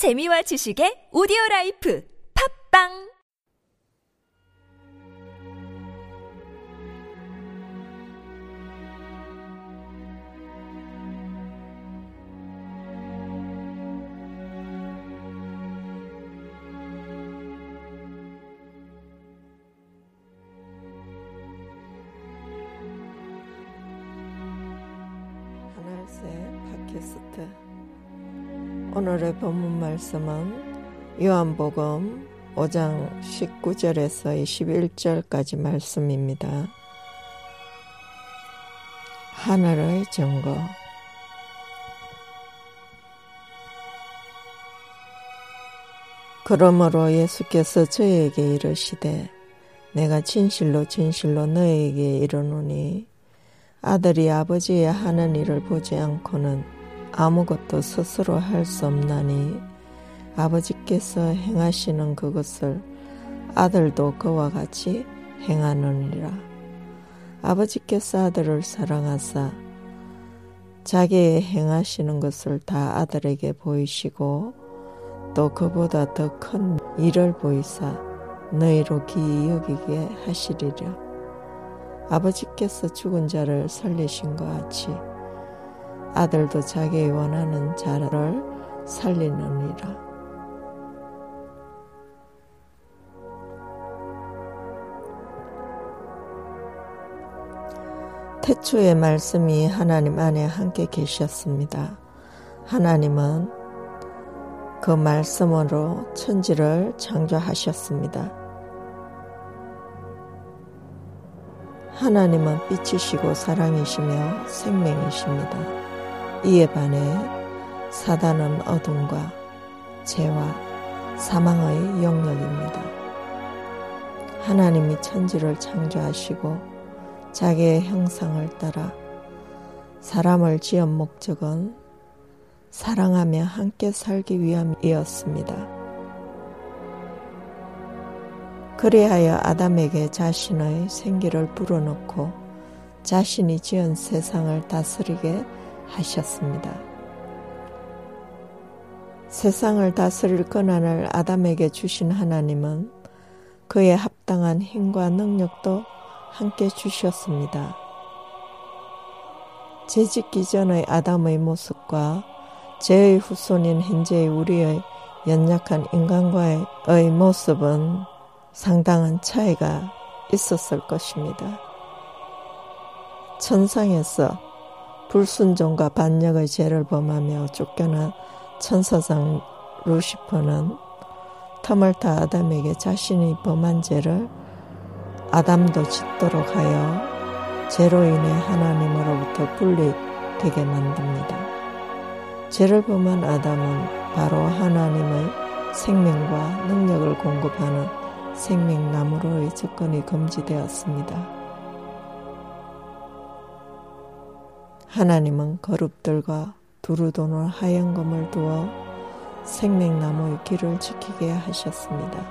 재미와 지식의 오디오 라이프 팝빵! 하늘새 팟캐스트 오늘의 본문 말씀은 요한복음 5장 19절에서 21절까지 말씀입니다. 하늘의 증거 그러므로 예수께서 저에게 이르시되 내가 진실로 진실로 너에게 이르노니 아들이 아버지의 하는 일을 보지 않고는 아무것도 스스로 할 수 없나니 아버지께서 행하시는 그것을 아들도 그와 같이 행하느니라. 아버지께서 아들을 사랑하사 자기의 행하시는 것을 다 아들에게 보이시고 또 그보다 더 큰 일을 보이사 너희로 기이 여기게 하시리라. 아버지께서 죽은 자를 살리신 것 같이 아들도 자기 원하는 자를 살리느니라. 태초의 말씀이 하나님 안에 함께 계셨습니다. 하나님은 그 말씀으로 천지를 창조하셨습니다. 하나님은 빛이시고 사랑이시며 생명이십니다. 이에 반해 사단은 어둠과 죄와 사망의 영역입니다. 하나님이 천지를 창조하시고 자기의 형상을 따라 사람을 지은 목적은 사랑하며 함께 살기 위함이었습니다. 그리하여 아담에게 자신의 생기를 불어넣고 자신이 지은 세상을 다스리게 하셨습니다. 세상을 다스릴 권한을 아담에게 주신 하나님은 그의 합당한 힘과 능력도 함께 주셨습니다. 재짓기 전의 아담의 모습과 죄의 후손인 현재의 우리의 연약한 인간과의 모습은 상당한 차이가 있었을 것입니다. 천상에서 불순종과 반역의 죄를 범하며 쫓겨난 천사장 루시퍼는 틈을 타 아담에게 자신이 범한 죄를 아담도 짓도록 하여 죄로 인해 하나님으로부터 분리되게 만듭니다. 죄를 범한 아담은 바로 하나님의 생명과 능력을 공급하는 생명나무로의 접근이 금지되었습니다. 하나님은 거룩들과 두루도는 하얀 검을 두어 생명나무의 길을 지키게 하셨습니다.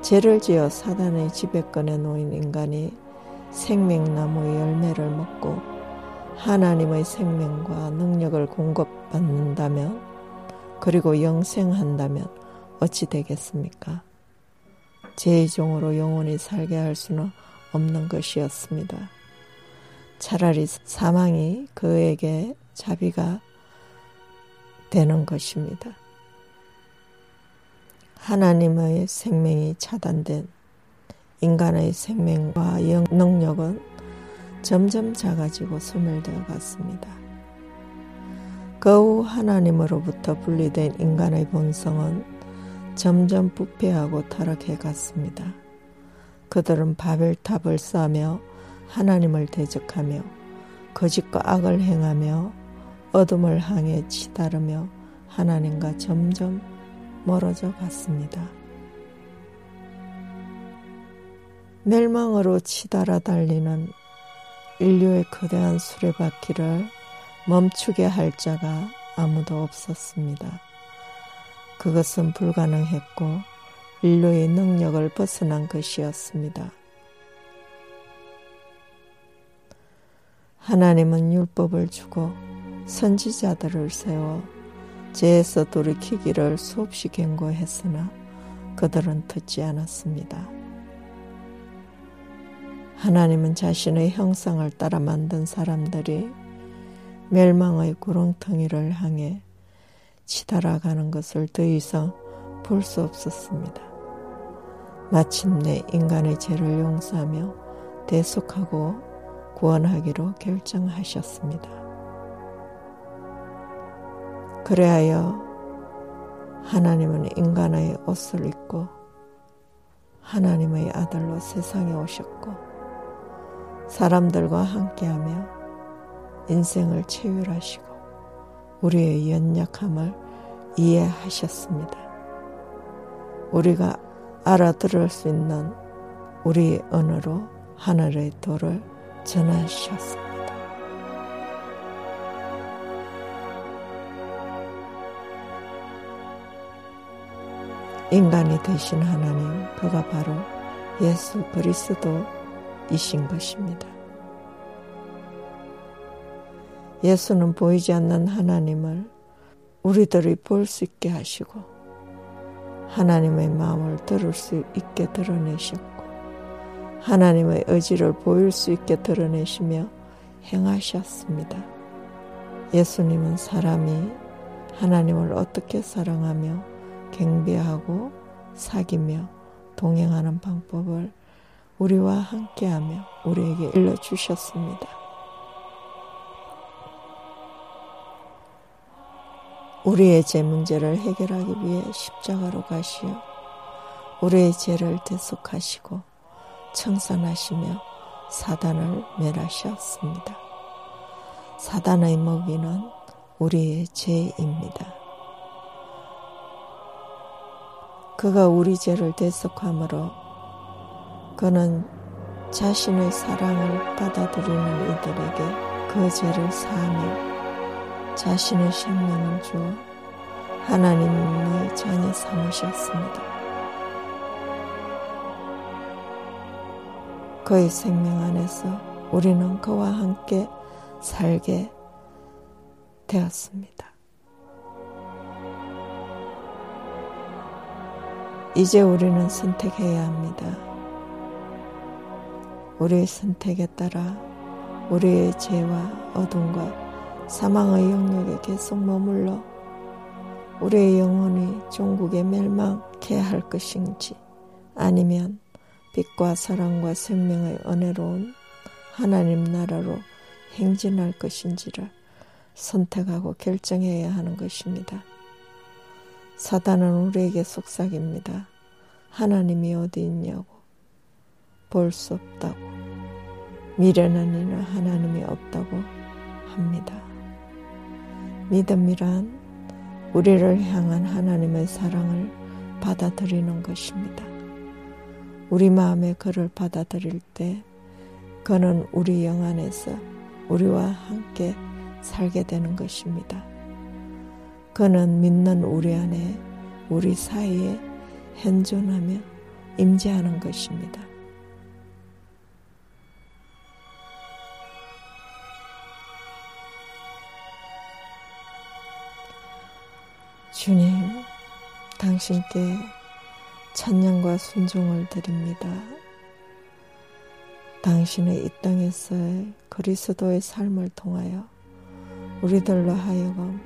죄를 지어 사단의 지배권에 놓인 인간이 생명나무의 열매를 먹고 하나님의 생명과 능력을 공급받는다면 그리고 영생한다면 어찌 되겠습니까? 죄의 종으로 영원히 살게 할 수는 없는 것이었습니다. 차라리 사망이 그에게 자비가 되는 것입니다. 하나님의 생명이 차단된 인간의 생명과 능력은 점점 작아지고 소멸되어 갔습니다. 그후 하나님으로부터 분리된 인간의 본성은 점점 부패하고 타락해 갔습니다. 그들은 바벨탑을 쌓며 하나님을 대적하며 거짓과 악을 행하며 어둠을 향해 치다르며 하나님과 점점 멀어져 갔습니다. 멸망으로 치달아 달리는 인류의 거대한 수레바퀴를 멈추게 할 자가 아무도 없었습니다. 그것은 불가능했고 인류의 능력을 벗어난 것이었습니다. 하나님은 율법을 주고 선지자들을 세워 죄에서 돌이키기를 수없이 경고했으나 그들은 듣지 않았습니다. 하나님은 자신의 형상을 따라 만든 사람들이 멸망의 구렁텅이를 향해 치달아가는 것을 더 이상 볼 수 없었습니다. 마침내 인간의 죄를 용서하며 대속하고 구원하기로 결정하셨습니다. 그래하여 하나님은 인간의 옷을 입고 하나님의 아들로 세상에 오셨고 사람들과 함께하며 인생을 체휼하시고 우리의 연약함을 이해하셨습니다. 우리가 알아들을 수 있는 우리의 언어로 하늘의 도를 전하셨습니다. 인간이 되신 하나님, 그가 바로 예수 그리스도이신 것입니다. 예수는 보이지 않는 하나님을 우리들이 볼 수 있게 하시고 하나님의 마음을 들을 수 있게 드러내셨고 하나님의 의지를 보일 수 있게 드러내시며 행하셨습니다. 예수님은 사람이 하나님을 어떻게 사랑하며 경배하고 사귀며 동행하는 방법을 우리와 함께하며 우리에게 일러주셨습니다. 우리의 죄 문제를 해결하기 위해 십자가로 가시어 우리의 죄를 대속하시고 청산하시며 사단을 멸하셨습니다. 사단의 먹이는 우리의 죄입니다. 그가 우리 죄를 대속함으로 그는 자신의 사랑을 받아들이는 이들에게 그 죄를 사하며 자신의 생명을 주어 하나님의 자녀 삼으셨습니다. 그의 생명 안에서 우리는 그와 함께 살게 되었습니다. 이제 우리는 선택해야 합니다. 우리의 선택에 따라 우리의 죄와 어둠과 사망의 영역에 계속 머물러 우리의 영혼이 종국에 멸망케 할 것인지 아니면 빛과 사랑과 생명의 은혜로운 하나님 나라로 행진할 것인지를 선택하고 결정해야 하는 것입니다. 사단은 우리에게 속삭입니다. 하나님이 어디 있냐고 볼 수 없다고 미련한 이는 하나님이 없다고 합니다. 믿음이란 우리를 향한 하나님의 사랑을 받아들이는 것입니다. 우리 마음에 그를 받아들일 때 그는 우리 영 안에서 우리와 함께 살게 되는 것입니다. 그는 믿는 우리 안에 우리 사이에 현존하며 임재하는 것입니다. 주님, 당신께 찬양과 순종을 드립니다. 당신의 이 땅에서의 그리스도의 삶을 통하여 우리들로 하여금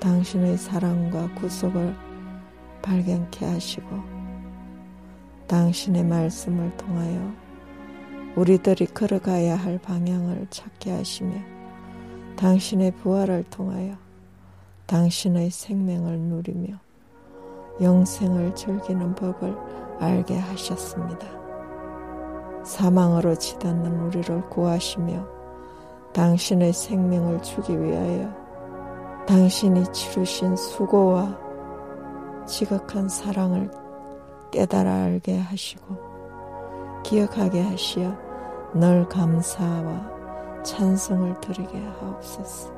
당신의 사랑과 구속을 발견케 하시고 당신의 말씀을 통하여 우리들이 걸어가야 할 방향을 찾게 하시며 당신의 부활을 통하여 당신의 생명을 누리며 영생을 즐기는 법을 알게 하셨습니다. 사망으로 치닫는 우리를 구하시며 당신의 생명을 주기 위하여 당신이 치르신 수고와 지극한 사랑을 깨달아 알게 하시고 기억하게 하시어 늘 감사와 찬송을 드리게 하옵소서.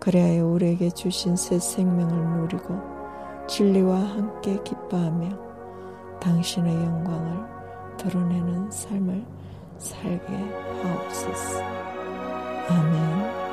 그래야 우리에게 주신 새 생명을 누리고 진리와 함께 기뻐하며 당신의 영광을 드러내는 삶을 살게 하옵소서. 아멘.